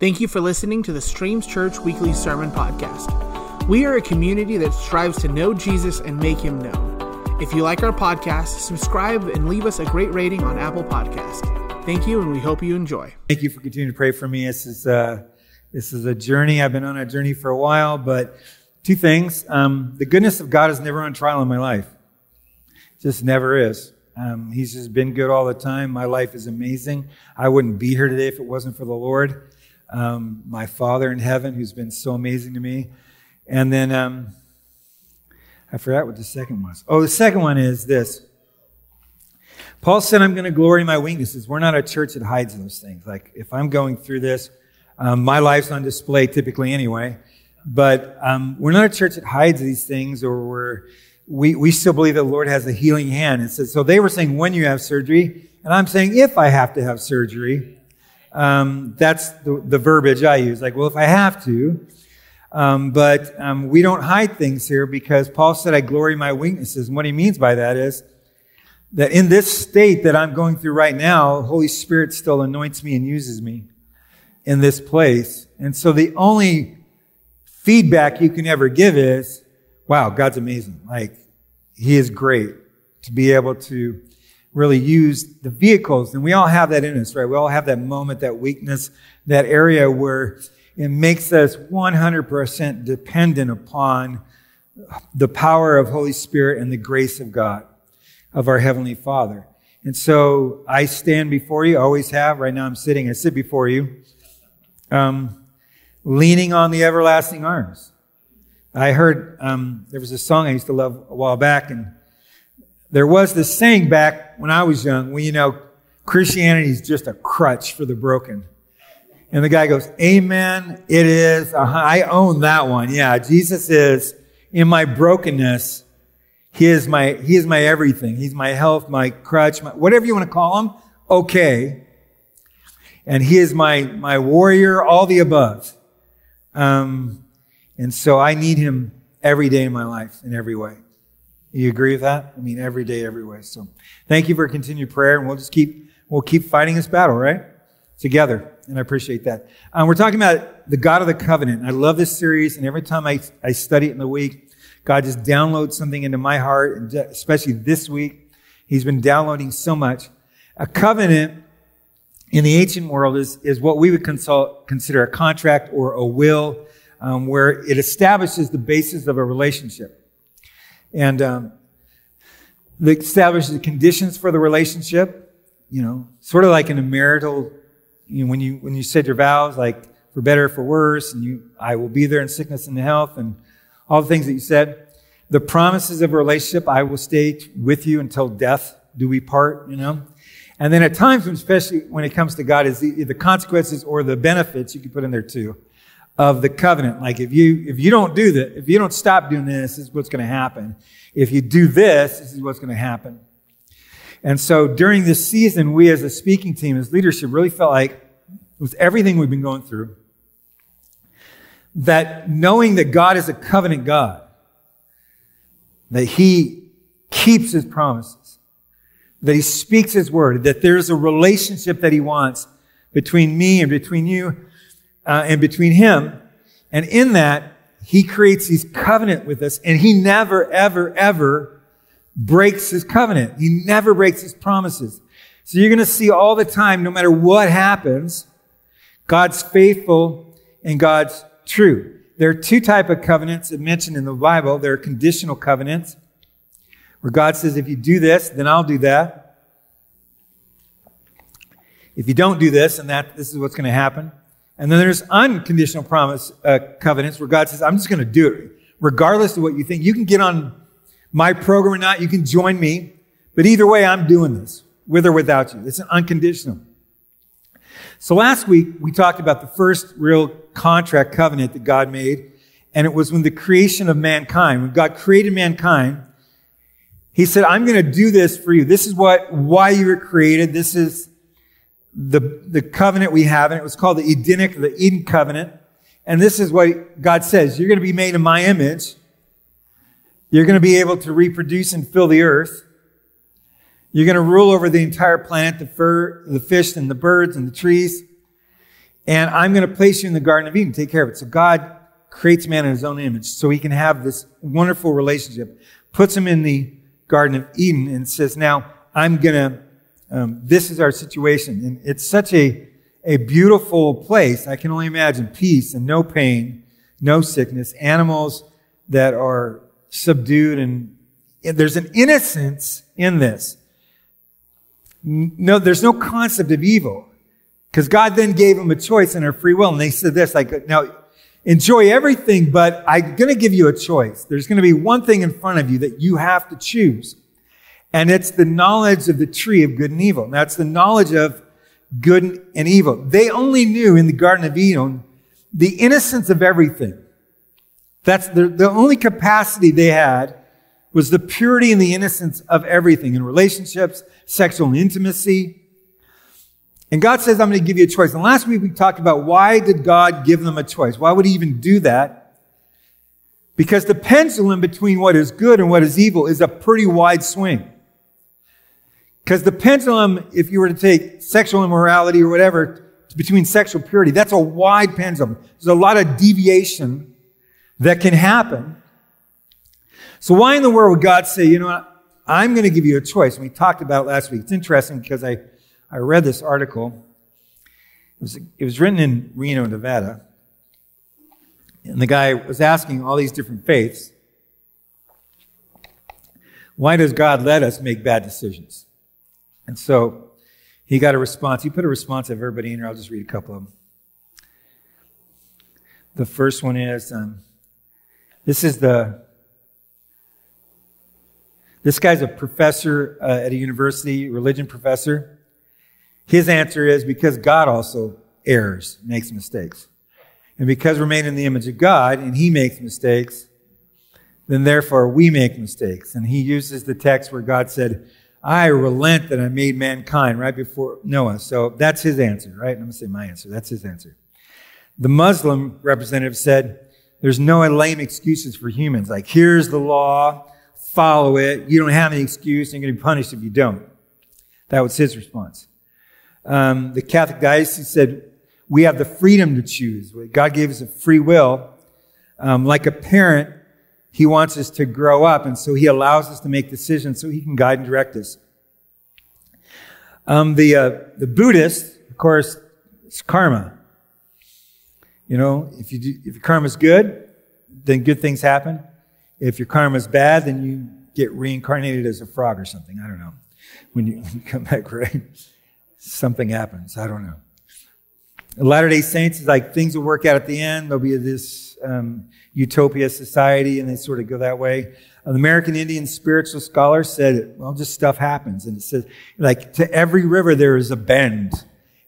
Thank you for listening to the Streams Church Weekly Sermon Podcast. We are a community that strives to know Jesus and make him known. If you like our podcast, subscribe and leave us a great rating on Apple Podcast. Thank you, and we hope you enjoy. Thank you for continuing to pray for me. This is uh, this is a journey. I've been on a journey for a while, but two things: um, the goodness of God is never on trial in my life. Just never is. Um, he's just been good all the time. My life is amazing. I wouldn't be here today if it wasn't for the Lord, um, my Father in heaven, who's been so amazing to me. And then um, I forgot what the second was. Oh, the second one is this. Paul said, I'm going to glory in my weaknesses. We're not a church that hides those things. Like, if I'm going through this, um, my life's on display typically anyway. But um, we're not a church that hides these things or we're we, we still believe that the Lord has a healing hand. And so, so they were saying when you have surgery, and I'm saying if I have to have surgery. Um, that's the, the, verbiage I use. Like, well, if I have to. Um, but um, we don't hide things here because Paul said, I glory my weaknesses. And what he means by that is that in this state that I'm going through right now, Holy Spirit still anoints me and uses me in this place. And so the only feedback you can ever give is, wow, God's amazing. Like, He is great to be able to really use the vehicles. And we all have that in us, right? We all have that moment, that weakness, that area where it makes us 100% dependent upon the power of Holy Spirit and the grace of God, of our Heavenly Father. And so I stand before you, always have. Right now I'm sitting, I sit before you, um, leaning on the everlasting arms. I heard um, there was a song I used to love a while back, and there was this saying back when I was young, when you know Christianity is just a crutch for the broken. And the guy goes, Amen, it is. Uh-huh. I own that one. Yeah, Jesus is in my brokenness. He is my, he is my everything. He's my health, my crutch, my, whatever you want to call him. Okay. And he is my, my warrior, all the above. Um, and so I need him every day in my life in every way. You agree with that? I mean, every day, every way. So thank you for continued prayer, and we'll just keep, we'll keep fighting this battle, right? Together. And I appreciate that. Um, we're talking about the God of the covenant. I love this series, and every time I, I study it in the week, God just downloads something into my heart, and especially this week, He's been downloading so much. A covenant in the ancient world is, is what we would consult, consider a contract or a will um, where it establishes the basis of a relationship. And um, it establishes the conditions for the relationship, you know, sort of like in a marital, you know, when you, when you said your vows, like for better, for worse, and you, I will be there in sickness and health, and all the things that you said. The promises of a relationship, I will stay with you until death do we part, you know. And then at times, especially when it comes to God, is the, the consequences or the benefits you can put in there too of the covenant. Like if you, if you don't do that, if you don't stop doing this, this is what's going to happen. If you do this, this is what's going to happen. And so during this season, we as a speaking team, as leadership, really felt like with everything we've been going through, that knowing that God is a covenant God, that He keeps His promises, that He speaks His word, that there's a relationship that He wants between me and between you uh, and between him. And in that, he creates his covenant with us and he never, ever, ever breaks his covenant. He never breaks his promises. So you're going to see all the time, no matter what happens, God's faithful and God's true. There are two type of covenants that mentioned in the Bible. There are conditional covenants where God says, if you do this, then I'll do that. If you don't do this, and that, this is what's going to happen. And then there's unconditional promise uh, covenants where God says, I'm just going to do it. Regardless of what you think, you can get on my program or not, you can join me. But either way, I'm doing this, with or without you. It's an unconditional. So last week, we talked about the first real contract covenant that God made. And it was when the creation of mankind, when God created mankind, He said, I'm going to do this for you. This is what, why you were created. This is the, the covenant we have, and it was called the Edenic, the Eden covenant. And this is what God says. You're going to be made in my image. You're going to be able to reproduce and fill the earth. You're going to rule over the entire planet, the fur, the fish and the birds and the trees. and I'm going to place you in the Garden of Eden, take care of it. So God creates man in his own image so he can have this wonderful relationship, puts him in the Garden of Eden and says, now I'm going to, um, this is our situation. And it's such a, a beautiful place. I can only imagine peace and no pain, no sickness, animals that are subdued and, and there's an innocence in this. No, there's no concept of evil. Because God then gave them a choice and a free will. And they said this, like, now enjoy everything, but I'm going to give you a choice. There's going to be one thing in front of you that you have to choose. And it's the knowledge of the tree of good and evil. Now, That's the knowledge of good and evil. They only knew in the Garden of Eden the innocence of everything. That's the, the only capacity they had was the purity and the innocence of everything in relationships, sexual intimacy. And God says, I'm going to give you a choice. And last week we talked about why did God give them a choice? Why would he even do that? Because the pendulum between what is good and what is evil is a pretty wide swing. Because the pendulum, if you were to take sexual immorality or whatever, between sexual purity, that's a wide pendulum. There's a lot of deviation that can happen. So why in the world would God say, you know what? I'm going to give you a choice. And we talked about it last week. It's interesting because I, I read this article. It was, it was written in Reno, Nevada. And the guy was asking all these different faiths, why does God let us make bad decisions? And so he got a response. He put a response of everybody in here. I'll just read a couple of them. The first one is um, this is the this guy's a professor uh, at a university, religion professor. His answer is because God also errs, makes mistakes. And because we're made in the image of God and he makes mistakes, then therefore we make mistakes. And he uses the text where God said, I relent that I made mankind right before Noah. So that's his answer, right? I'm going to say my answer. That's his answer. The Muslim representative said, there's no lame excuses for humans. Like, here's the law, follow it. You don't have any excuse, and you're going to be punished if you don't. That was his response. Um, the Catholic diocese said, we have the freedom to choose. God gave us a free will. Um, like a parent, he wants us to grow up, and so He allows us to make decisions so He can guide and direct us. Um, the, uh, the Buddhist, of course, it's karma. You know, if, you do, if your karma is good, then good things happen. If your karma is bad, then you get reincarnated as a frog or something. I don't know. When you, when you come back, right? Something happens. I don't know. Latter day Saints is like things will work out at the end. There'll be this um, utopia society, and they sort of go that way. An American Indian spiritual scholar said, well, just stuff happens. And it says, like, to every river there is a bend.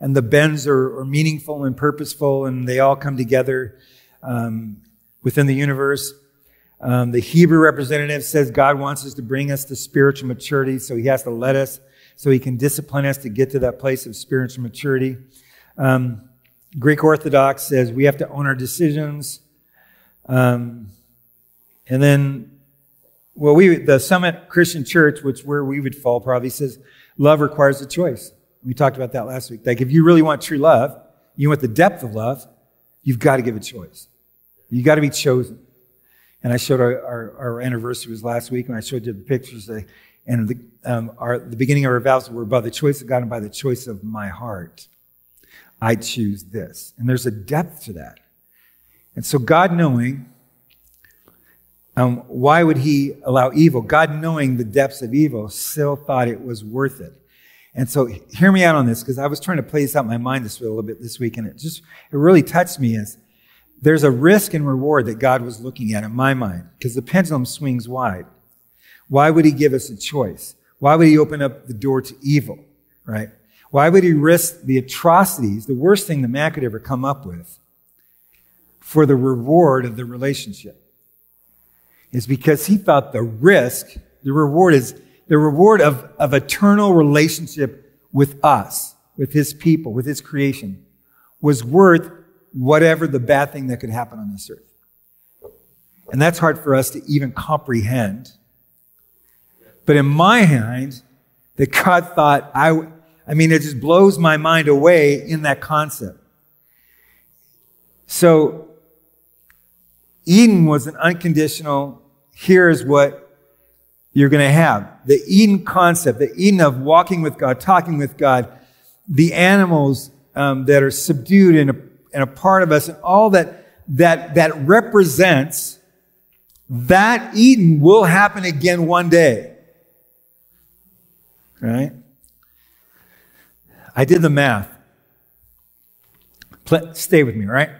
And the bends are, are meaningful and purposeful, and they all come together um, within the universe. Um, the Hebrew representative says God wants us to bring us to spiritual maturity, so he has to let us, so he can discipline us to get to that place of spiritual maturity. Um, Greek Orthodox says we have to own our decisions. Um, and then, well, we, the Summit Christian Church, which where we would fall probably says love requires a choice. We talked about that last week. Like if you really want true love, you want the depth of love, you've got to give a choice. You got to be chosen. And I showed our, our, our, anniversary was last week, and I showed you the pictures. Of, and the, um, our, the beginning of our vows were by the choice of God and by the choice of my heart. I choose this. And there's a depth to that. And so, God knowing, um, why would He allow evil? God knowing the depths of evil still thought it was worth it. And so, hear me out on this because I was trying to play this out in my mind this a little bit this week, and it just it really touched me. As there's a risk and reward that God was looking at in my mind because the pendulum swings wide. Why would He give us a choice? Why would He open up the door to evil? Right? Why would he risk the atrocities, the worst thing that man could ever come up with, for the reward of the relationship? Is because he thought the risk, the reward is the reward of, of eternal relationship with us, with his people, with his creation, was worth whatever the bad thing that could happen on this earth. And that's hard for us to even comprehend. But in my mind, that God thought I, I mean, it just blows my mind away in that concept. So Eden was an unconditional, here's what you're going to have. The Eden concept, the Eden of walking with God, talking with God, the animals um, that are subdued and a, and a part of us, and all that, that, that represents that Eden will happen again one day. Right? I did the math. Stay with me, right?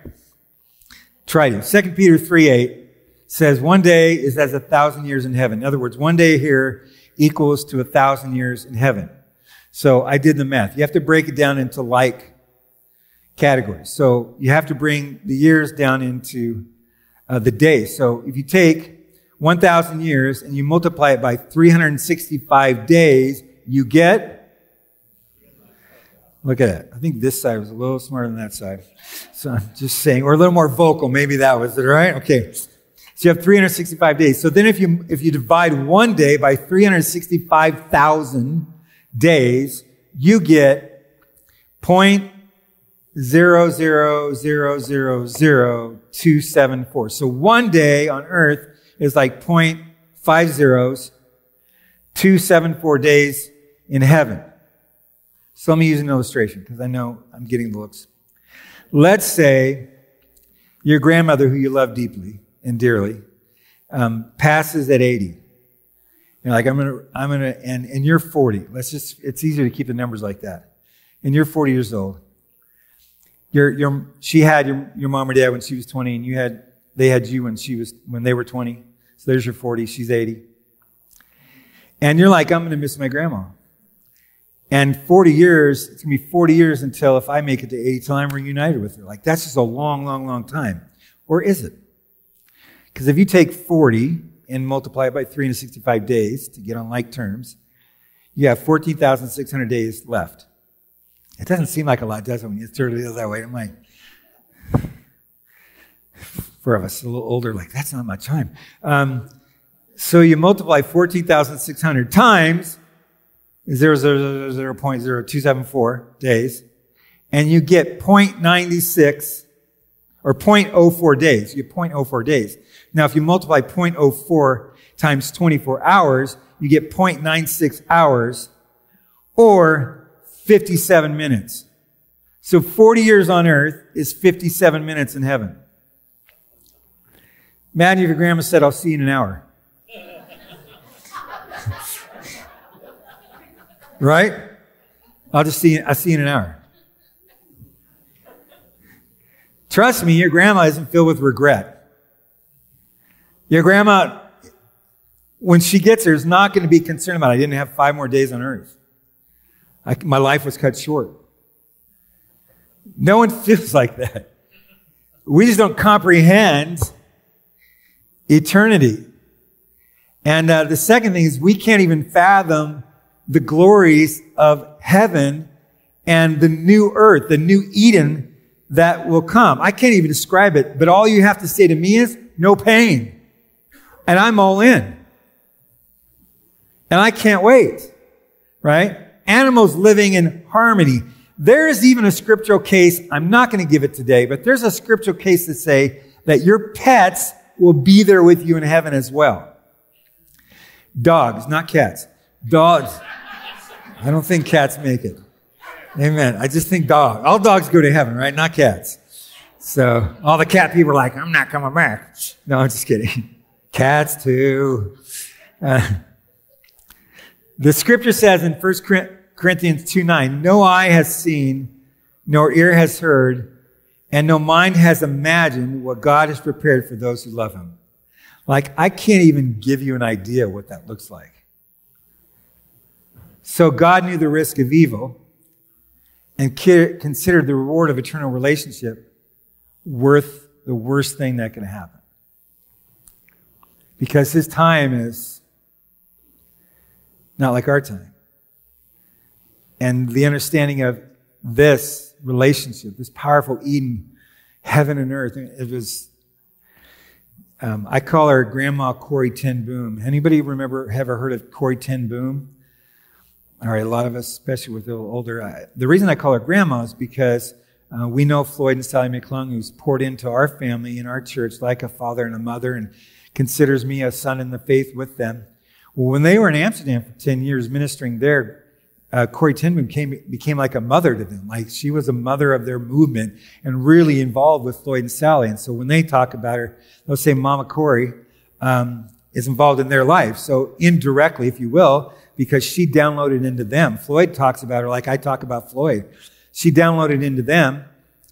Try to. 2 Peter 3 8 says, One day is as a thousand years in heaven. In other words, one day here equals to a thousand years in heaven. So I did the math. You have to break it down into like categories. So you have to bring the years down into uh, the days. So if you take 1,000 years and you multiply it by 365 days, you get Look at it. I think this side was a little smarter than that side. So I'm just saying, or a little more vocal. Maybe that was it, right? Okay. So you have 365 days. So then if you, if you divide one day by 365,000 days, you get point zero zero zero zero zero two seven four. So one day on earth is like point five zeros, two seven four days in heaven. So let me use an illustration because I know I'm getting the looks. Let's say your grandmother, who you love deeply and dearly, um, passes at 80. You're like, I'm gonna, I'm gonna, and, and you're 40. Let's just, it's easier to keep the numbers like that. And you're 40 years old. Your, your, she had your, your mom or dad when she was 20, and you had, they had you when she was, when they were 20. So there's your 40. She's 80. And you're like, I'm gonna miss my grandma. And 40 years, it's going to be 40 years until if I make it to 80 till I'm reunited with her. Like, that's just a long, long, long time. Or is it? Because if you take 40 and multiply it by 365 days to get on like terms, you have 14,600 days left. It doesn't seem like a lot, does it, when you start it that way? I'm like, for us a little older, like, that's not much time. Um, so you multiply 14,600 times 0.0274 days, and you get 0.96 or 0.04 days. You get 0.04 days. Now, if you multiply 0.04 times 24 hours, you get 0.96 hours or 57 minutes. So 40 years on earth is 57 minutes in heaven. Imagine if your grandma said, I'll see you in an hour. Right? I'll just see, I'll see you in an hour. Trust me, your grandma isn't filled with regret. Your grandma, when she gets there, is not going to be concerned about, I didn't have five more days on earth. I, my life was cut short. No one feels like that. We just don't comprehend eternity. And uh, the second thing is we can't even fathom the glories of heaven and the new earth, the new Eden that will come. I can't even describe it, but all you have to say to me is no pain. And I'm all in. And I can't wait, right? Animals living in harmony. There is even a scriptural case, I'm not going to give it today, but there's a scriptural case to say that your pets will be there with you in heaven as well. Dogs, not cats. Dogs. I don't think cats make it. Amen. I just think dog. All dogs go to heaven, right? Not cats. So all the cat people are like, I'm not coming back. No, I'm just kidding. Cats too. Uh, the scripture says in 1 Corinthians 2 9, no eye has seen, nor ear has heard, and no mind has imagined what God has prepared for those who love him. Like, I can't even give you an idea what that looks like. So God knew the risk of evil and considered the reward of eternal relationship worth the worst thing that can happen. Because his time is not like our time. And the understanding of this relationship, this powerful Eden, heaven and earth, it was, um, I call her Grandma Corrie ten Boom. Anybody remember, ever heard of Corrie ten Boom? All right, a lot of us, especially with little older. The reason I call her grandma is because Uh, we know Floyd and Sally McClung, who's poured into our family in our church like a father and a mother and considers me a son in the faith with them. Well, when they were in Amsterdam for 10 years ministering there, uh, Corrie ten Boom came, became like a mother to them. Like she was a mother of their movement and really involved with Floyd and Sally. And so when they talk about her, they'll say Mama Corrie um, is involved in their life. So indirectly, if you will, because she downloaded into them. Floyd talks about her like I talk about Floyd. She downloaded into them,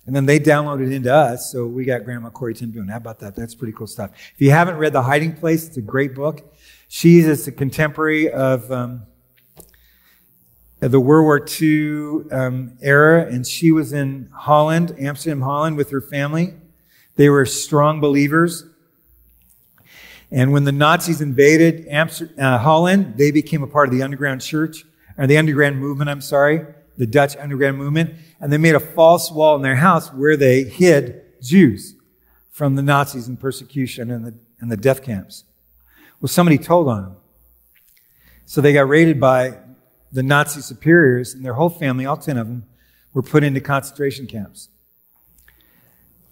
and then they downloaded into us. So we got Grandma Corrie ten Boom. How about that? That's pretty cool stuff. If you haven't read The Hiding Place, it's a great book. She's a contemporary of um, the World War II um, era, and she was in Holland, Amsterdam, Holland, with her family. They were strong believers. And when the Nazis invaded Amsterdam, uh, Holland, they became a part of the underground church, or the underground movement, I'm sorry, the Dutch underground movement. And they made a false wall in their house where they hid Jews from the Nazis and persecution and the, and the death camps. Well, somebody told on them. So they got raided by the Nazi superiors, and their whole family, all 10 of them, were put into concentration camps.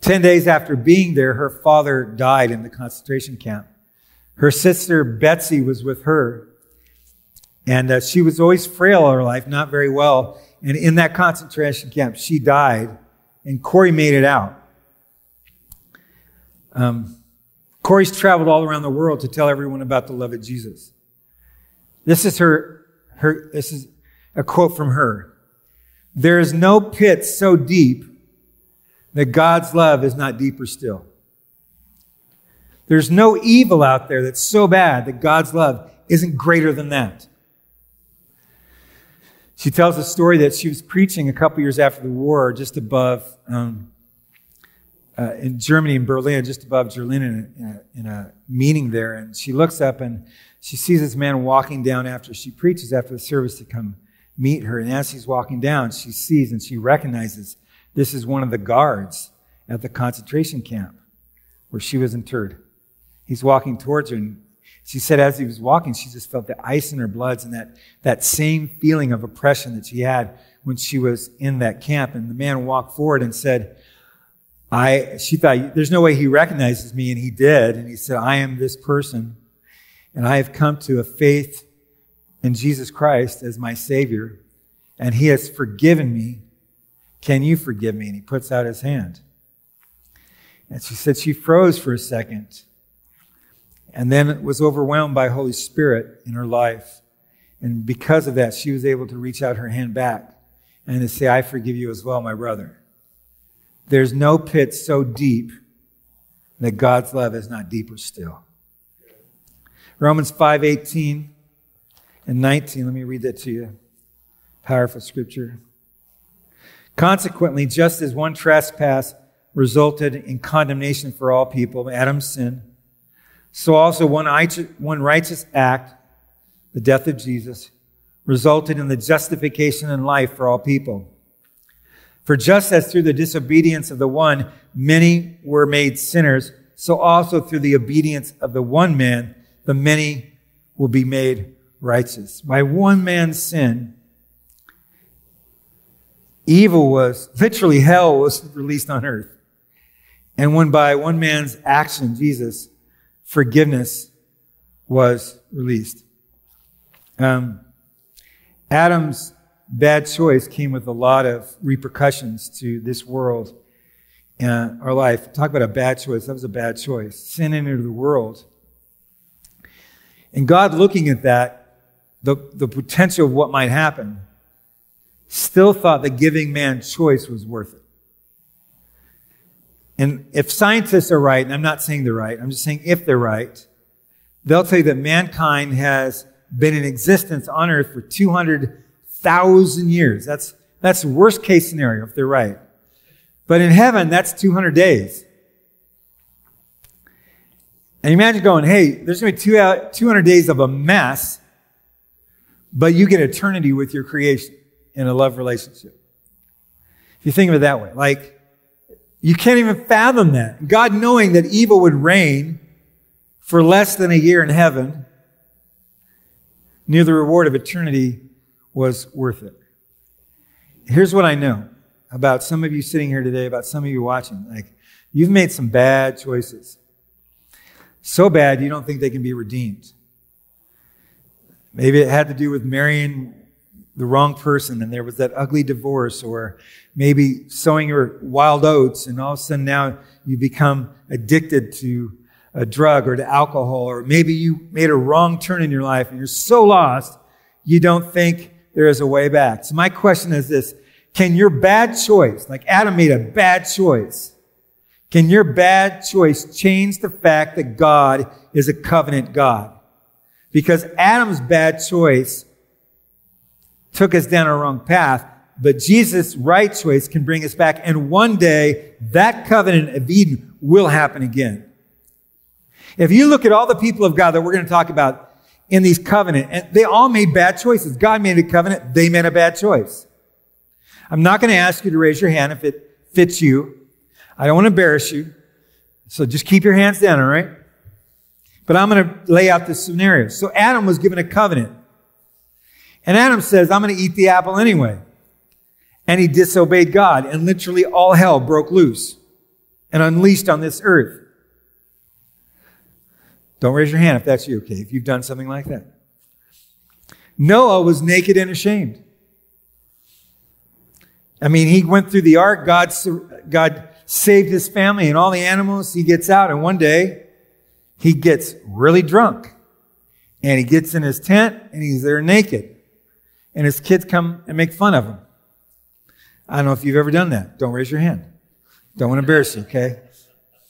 Ten days after being there, her father died in the concentration camp. Her sister Betsie was with her, and uh, she was always frail all her life, not very well. And in that concentration camp, she died, and Corrie made it out. Um, Corrie's traveled all around the world to tell everyone about the love of Jesus. This is her, her, this is a quote from her. There is no pit so deep that God's love is not deeper still. There's no evil out there that's so bad that God's love isn't greater than that. She tells a story that she was preaching a couple years after the war, just above um, uh, in Germany, in Berlin, just above Berlin, in a, in a meeting there, and she looks up and she sees this man walking down after she preaches after the service to come meet her. And as he's walking down, she sees and she recognizes this is one of the guards at the concentration camp where she was interred. He's walking towards her, and she said as he was walking, she just felt the ice in her bloods and that, that same feeling of oppression that she had when she was in that camp. And the man walked forward and said, I, she thought, there's no way he recognizes me, and he did. And he said, I am this person, and I have come to a faith in Jesus Christ as my Savior, and he has forgiven me. Can you forgive me? And he puts out his hand. And she said she froze for a second and then was overwhelmed by Holy Spirit in her life. And because of that, she was able to reach out her hand back and to say, I forgive you as well, my brother. There's no pit so deep that God's love is not deeper still. Romans 5 18 and 19, let me read that to you. Powerful scripture. Consequently, just as one trespass resulted in condemnation for all people, Adam's sin, so also one righteous act, the death of Jesus, resulted in the justification and life for all people. For just as through the disobedience of the one, many were made sinners, so also through the obedience of the one man, the many will be made righteous. By one man's sin, evil was, literally hell was released on earth. And when by one man's action, Jesus, forgiveness was released. Um, Adam's bad choice came with a lot of repercussions to this world and our life. Talk about a bad choice. That was a bad choice. Sin entered the world. And God looking at that, the, the potential of what might happen, still thought that giving man choice was worth it. And if scientists are right, and I'm not saying they're right, I'm just saying if they're right, they'll tell you that mankind has been in existence on earth for 200,000 years. That's, that's worst case scenario if they're right. But in heaven, that's 200 days. And imagine going, hey, there's going to be two, uh, 200 days of a mess, but you get eternity with your creation in a love relationship. If you think of it that way, like, you can't even fathom that. God knowing that evil would reign for less than a year in heaven, knew the reward of eternity was worth it. Here's what I know about some of you sitting here today, about some of you watching. Like, you've made some bad choices. So bad you don't think they can be redeemed. Maybe it had to do with marrying the wrong person and there was that ugly divorce, or maybe sowing your wild oats and all of a sudden now you become addicted to a drug or to alcohol, or maybe you made a wrong turn in your life and you're so lost you don't think there is a way back. So my question is this. Can your bad choice, like Adam made a bad choice, can your bad choice change the fact that God is a covenant God? Because Adam's bad choice took us down a wrong path, but Jesus' right choice can bring us back. And one day, that covenant of Eden will happen again. If you look at all the people of God that we're going to talk about in these covenant, and they all made bad choices. God made a covenant, they made a bad choice. I'm not going to ask you to raise your hand if it fits you. I don't want to embarrass you. So just keep your hands down, all right? But I'm going to lay out this scenario. So Adam was given a covenant. And Adam says, I'm going to eat the apple anyway. And he disobeyed God, and literally all hell broke loose and unleashed on this earth. Don't raise your hand if that's you, okay, if you've done something like that. Noah was naked and ashamed. I mean, he went through the ark. God, God saved his family and all the animals. He gets out, and one day he gets really drunk. And he gets in his tent and he's there naked. And his kids come and make fun of him. I don't know if you've ever done that. Don't raise your hand. Don't want to embarrass you, okay?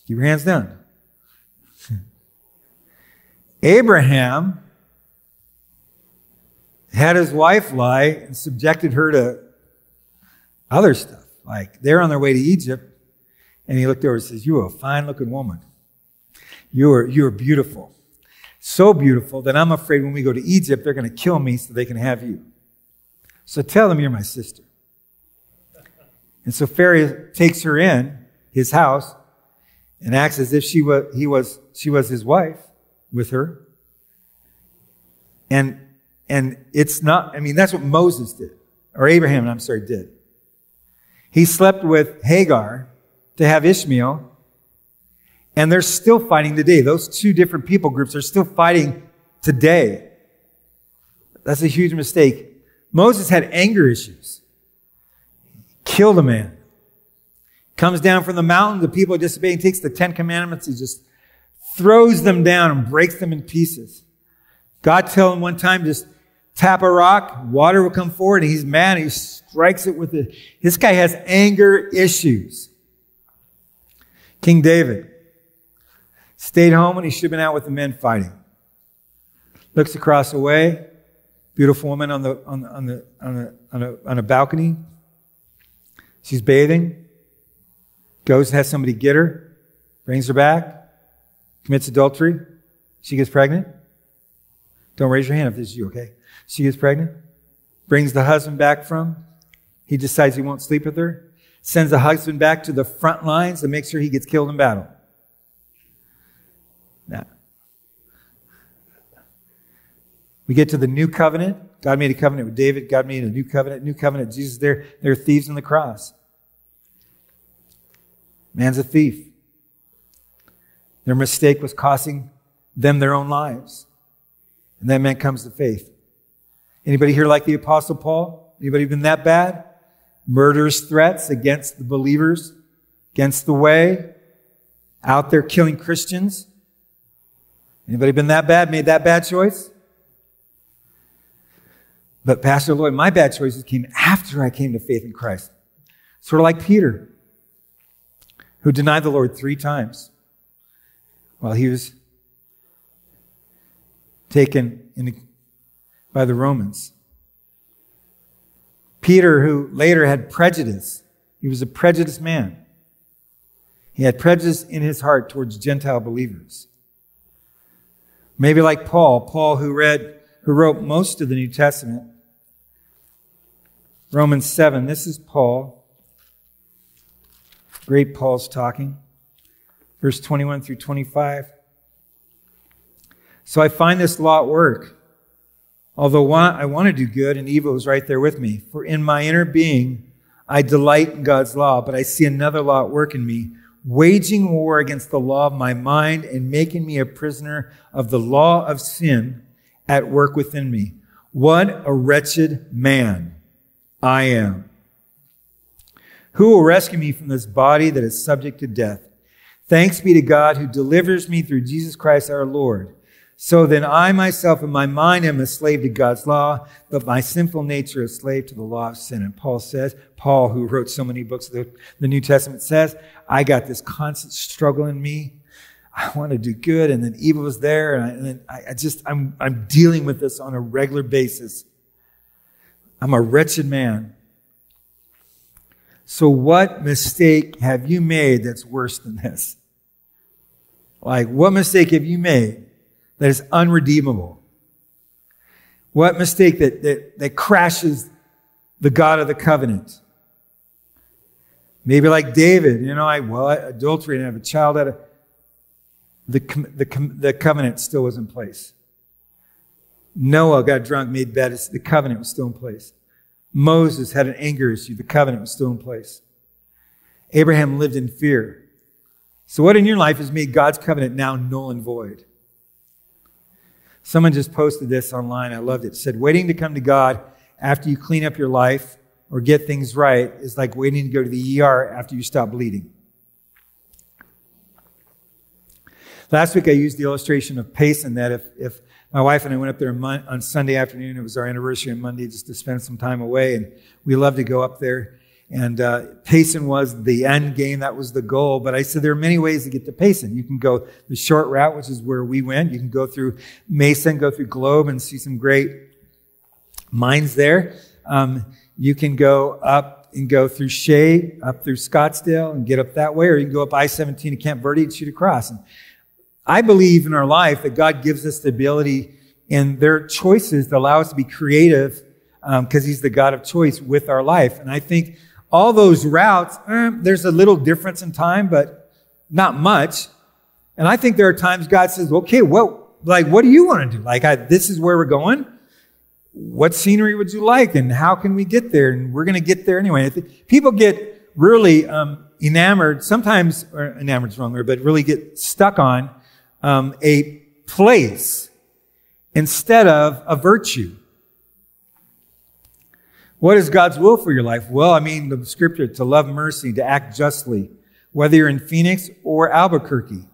Keep your hands down. Abraham had his wife lie and subjected her to other stuff. Like they're on their way to Egypt, and he looked over and says, You are a fine looking woman. You are, you are beautiful. So beautiful that I'm afraid when we go to Egypt, they're going to kill me so they can have you. So tell them you're my sister. And so Pharaoh takes her in his house and acts as if she was, he was, she was his wife with her. And, and it's not, I mean, that's what Moses did, or Abraham, I'm sorry, did. He slept with Hagar to have Ishmael, and they're still fighting today. Those two different people groups are still fighting today. That's a huge mistake. Moses had anger issues. Killed a man. Comes down from the mountain, the people are disobeying, takes the Ten Commandments, he just throws them down and breaks them in pieces. God tell him one time, just tap a rock, water will come forward, and he's mad, he strikes it with it. This guy has anger issues. King David stayed home and he should have been out with the men fighting. Looks across the way, beautiful woman on the on on the on the on a, on a balcony. She's bathing. Goes and has somebody get her, brings her back commits adultery, she gets pregnant. Don't raise your hand if this is you, okay? She gets pregnant, brings the husband back from, he decides he won't sleep with her, sends the husband back to the front lines and makes sure he gets killed in battle. Now, we get to the new covenant. God made a covenant with David. God made a new covenant. New covenant. Jesus, they're, they're thieves on the cross. Man's a thief. Their mistake was costing them their own lives. And that man comes to faith. Anybody here like the apostle Paul? Anybody been that bad? Murderous threats against the believers, against the way, out there killing Christians. Anybody been that bad, made that bad choice? But Pastor Lloyd, my bad choices came after I came to faith in Christ. Sort of like Peter, who denied the Lord three times while he was taken in, by the Romans. Peter, who later had prejudice, he was a prejudiced man. He had prejudice in his heart towards Gentile believers. Maybe like Paul, Paul who read, who wrote most of the New Testament. Romans 7, this is Paul. Great Paul's talking verse 21 through 25. So I find this law at work. Although I want to do good and evil is right there with me. For in my inner being, I delight in God's law, but I see another law at work in me, waging war against the law of my mind and making me a prisoner of the law of sin at work within me. What a wretched man I am. Who will rescue me from this body that is subject to death? Thanks be to God who delivers me through Jesus Christ our Lord. So then I myself in my mind am a slave to God's law, but my sinful nature is slave to the law of sin. And Paul says, Paul, who wrote so many books of the, the New Testament, says, I got this constant struggle in me. I want to do good, and then evil is there, and, I, and I, I just I'm I'm dealing with this on a regular basis. I'm a wretched man. So, what mistake have you made that's worse than this? Like, what mistake have you made that is unredeemable? What mistake that, that, that crashes the God of the covenant? Maybe like David, you know, I, well, I adultery and I have a child out of, the, the, the covenant still was in place. Noah got drunk, made bad, the covenant was still in place. Moses had an anger issue, the covenant was still in place. Abraham lived in fear. So, what in your life has made God's covenant now null and void? Someone just posted this online. I loved it. it. said, Waiting to come to God after you clean up your life or get things right is like waiting to go to the ER after you stop bleeding. Last week I used the illustration of Payson that if, if my wife and I went up there on Sunday afternoon, it was our anniversary on Monday just to spend some time away, and we love to go up there. And uh, Payson was the end game. That was the goal. But I said there are many ways to get to Payson. You can go the short route, which is where we went. You can go through Mason, go through Globe, and see some great mines there. Um, you can go up and go through Shea, up through Scottsdale, and get up that way, or you can go up I-17 to Camp Verde and shoot across. And I believe in our life that God gives us the ability in their choices to allow us to be creative because um, He's the God of choice with our life. And I think all those routes, eh, there's a little difference in time, but not much. And I think there are times God says, okay, what, like, what do you want to do? Like, I, this is where we're going. What scenery would you like? And how can we get there? And we're going to get there anyway. People get really um, enamored, sometimes, or enamored is wrong word, but really get stuck on um, a place instead of a virtue. What is God's will for your life? Well, I mean, the scripture to love mercy, to act justly, whether you're in Phoenix or Albuquerque.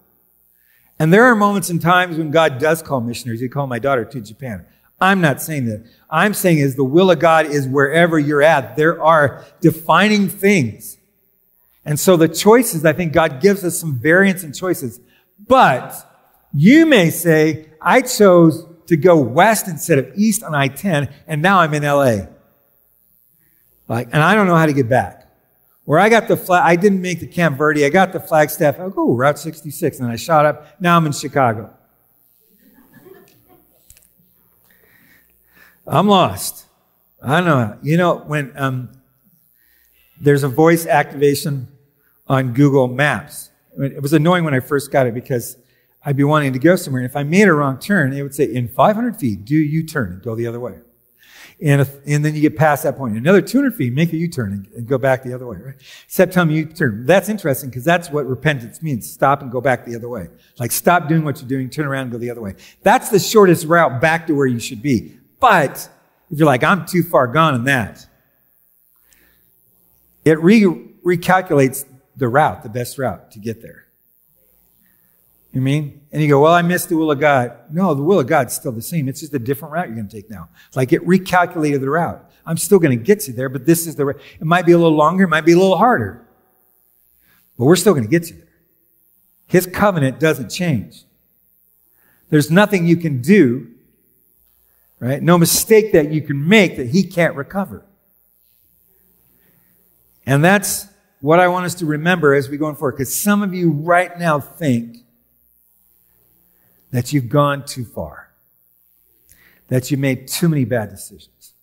And there are moments and times when God does call missionaries. He called my daughter to Japan. I'm not saying that. I'm saying is the will of God is wherever you're at. There are defining things. And so the choices, I think God gives us some variance in choices. But you may say, I chose to go west instead of east on I-10, and now I'm in LA. Like, and I don't know how to get back. Where I got the flag, I didn't make the Camp Verde. I got the Flagstaff. I go, Route 66. And I shot up. Now I'm in Chicago. I'm lost. I don't know. You know, when um, there's a voice activation on Google Maps, it was annoying when I first got it because I'd be wanting to go somewhere. And if I made a wrong turn, it would say, in 500 feet, do you turn and go the other way. And, if, and then you get past that point. Another 200 feet, make a U-turn and, and go back the other way, right? Except tell me U-turn. That's interesting because that's what repentance means. Stop and go back the other way. Like stop doing what you're doing, turn around and go the other way. That's the shortest route back to where you should be. But if you're like, I'm too far gone in that, it re- recalculates the route, the best route to get there. You mean? And you go, well, I missed the will of God. No, the will of God's still the same. It's just a different route you're going to take now. Like it recalculated the route. I'm still going to get you there, but this is the, route. it might be a little longer, it might be a little harder. But we're still going to get you there. His covenant doesn't change. There's nothing you can do, right? No mistake that you can make that he can't recover. And that's what I want us to remember as we go forward. Because some of you right now think that you've gone too far, that you made too many bad decisions,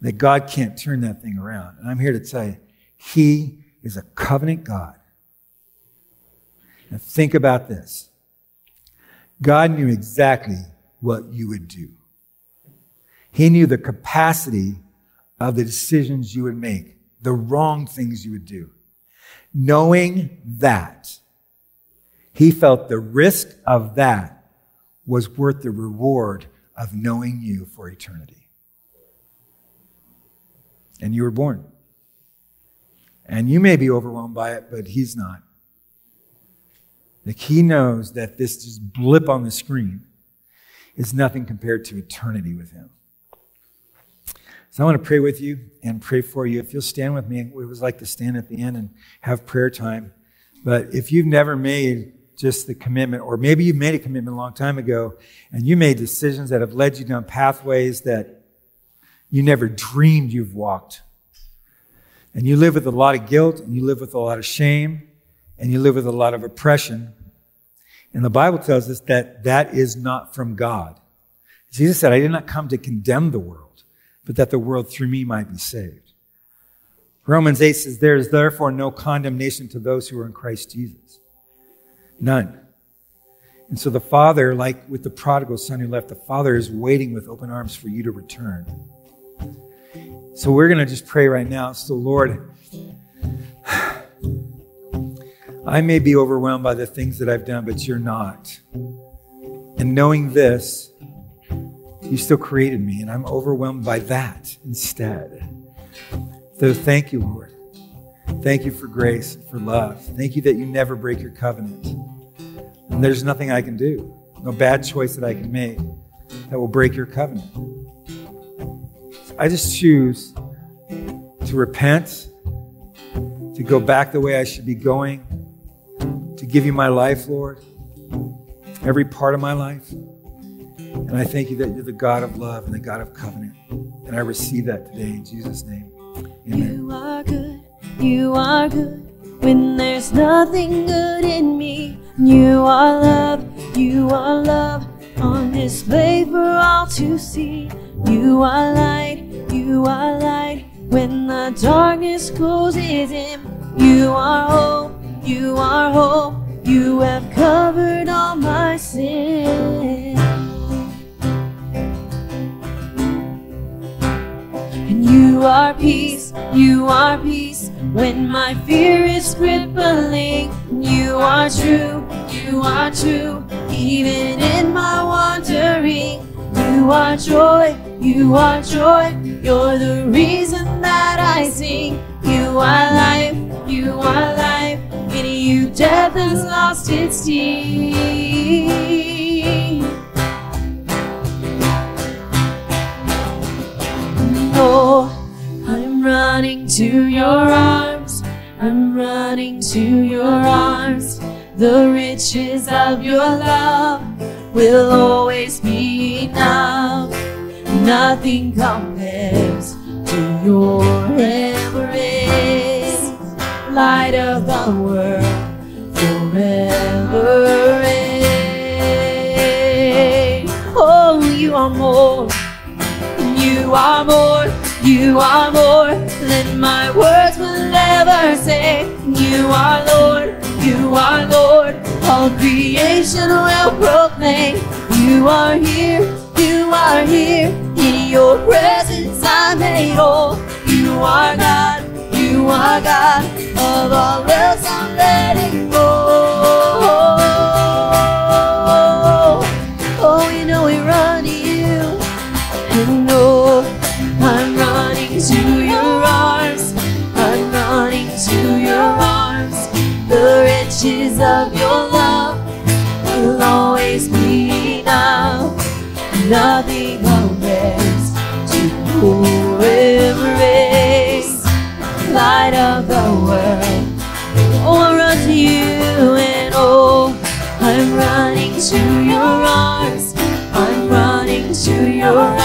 that God can't turn that thing around. And I'm here to tell you, He is a covenant God. And think about this God knew exactly what you would do, He knew the capacity of the decisions you would make, the wrong things you would do. Knowing that, he felt the risk of that was worth the reward of knowing you for eternity. And you were born. And you may be overwhelmed by it, but he's not. Like he knows that this just blip on the screen is nothing compared to eternity with him. So I want to pray with you and pray for you. If you'll stand with me, it was like to stand at the end and have prayer time. But if you've never made just the commitment, or maybe you made a commitment a long time ago and you made decisions that have led you down pathways that you never dreamed you've walked. And you live with a lot of guilt and you live with a lot of shame and you live with a lot of oppression. And the Bible tells us that that is not from God. Jesus said, I did not come to condemn the world, but that the world through me might be saved. Romans 8 says, There is therefore no condemnation to those who are in Christ Jesus. None. And so the Father, like with the prodigal son who left, the Father is waiting with open arms for you to return. So we're going to just pray right now. So, Lord, I may be overwhelmed by the things that I've done, but you're not. And knowing this, you still created me, and I'm overwhelmed by that instead. So thank you, Lord. Thank you for grace, for love. Thank you that you never break your covenant. And there's nothing I can do, no bad choice that I can make that will break your covenant. I just choose to repent, to go back the way I should be going, to give you my life, Lord, every part of my life. And I thank you that you're the God of love and the God of covenant. And I receive that today in Jesus' name. Amen. You are good. You are good. When there's nothing good in me, you are love. You are love on display for all to see. You are light. You are light. When the darkness closes in, you are hope. You are hope. You have covered all my sin. And you are peace. You are peace. When my fear is crippling, you are true. You are true. Even in my wandering, you are joy. You are joy. You're the reason that I sing. You are life. You are life. In you, death has lost its sting. Oh, running to your arms. I'm running to your arms. The riches of your love will always be enough. Nothing compares to your embrace. Light of the world forever reign. Oh, you are more. You are more. You are more than my words will ever say. You are Lord. You are Lord. All creation will proclaim. You are here. You are here. In your presence I'm made whole. You are God. You are God. Of all else I'm letting go. Riches of your love will always be enough. Nothing compares to your embrace. Light of the world. Oh, I run to you and oh, I'm running to your arms. I'm running to your arms.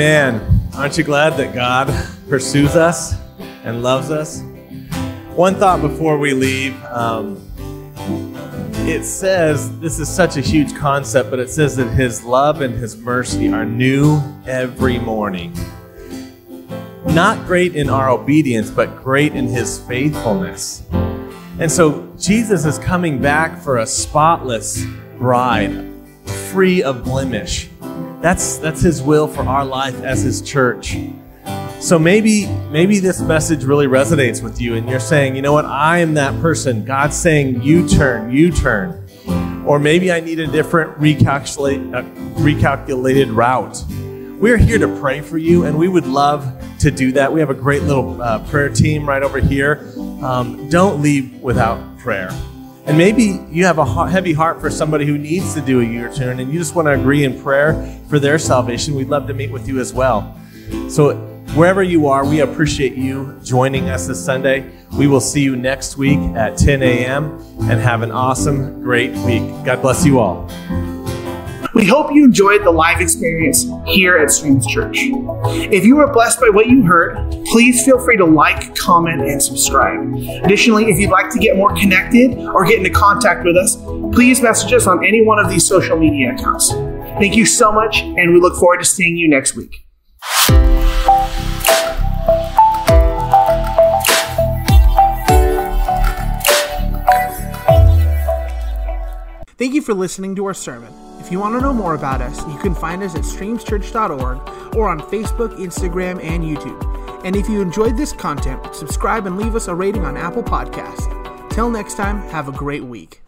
Amen. Aren't you glad that God pursues us and loves us? One thought before we leave. Um, it says this is such a huge concept, but it says that His love and His mercy are new every morning. Not great in our obedience, but great in His faithfulness. And so Jesus is coming back for a spotless bride, free of blemish. That's, that's His will for our life as His church. So maybe maybe this message really resonates with you and you're saying, "You know what? I am that person." God's saying, "You turn, you turn." Or maybe I need a different recalculate, uh, recalculated route. We're here to pray for you, and we would love to do that. We have a great little uh, prayer team right over here. Um, don't leave without prayer. And maybe you have a heavy heart for somebody who needs to do a U turn and you just want to agree in prayer for their salvation. We'd love to meet with you as well. So Wherever you are, we appreciate you joining us this Sunday. We will see you next week at 10 a.m. and have an awesome, great week. God bless you all. We hope you enjoyed the live experience here at Streams Church. If you were blessed by what you heard, please feel free to like, comment, and subscribe. Additionally, if you'd like to get more connected or get into contact with us, please message us on any one of these social media accounts. Thank you so much, and we look forward to seeing you next week. Thank you for listening to our sermon. If you want to know more about us, you can find us at streamschurch.org or on Facebook, Instagram, and YouTube. And if you enjoyed this content, subscribe and leave us a rating on Apple Podcasts. Till next time, have a great week.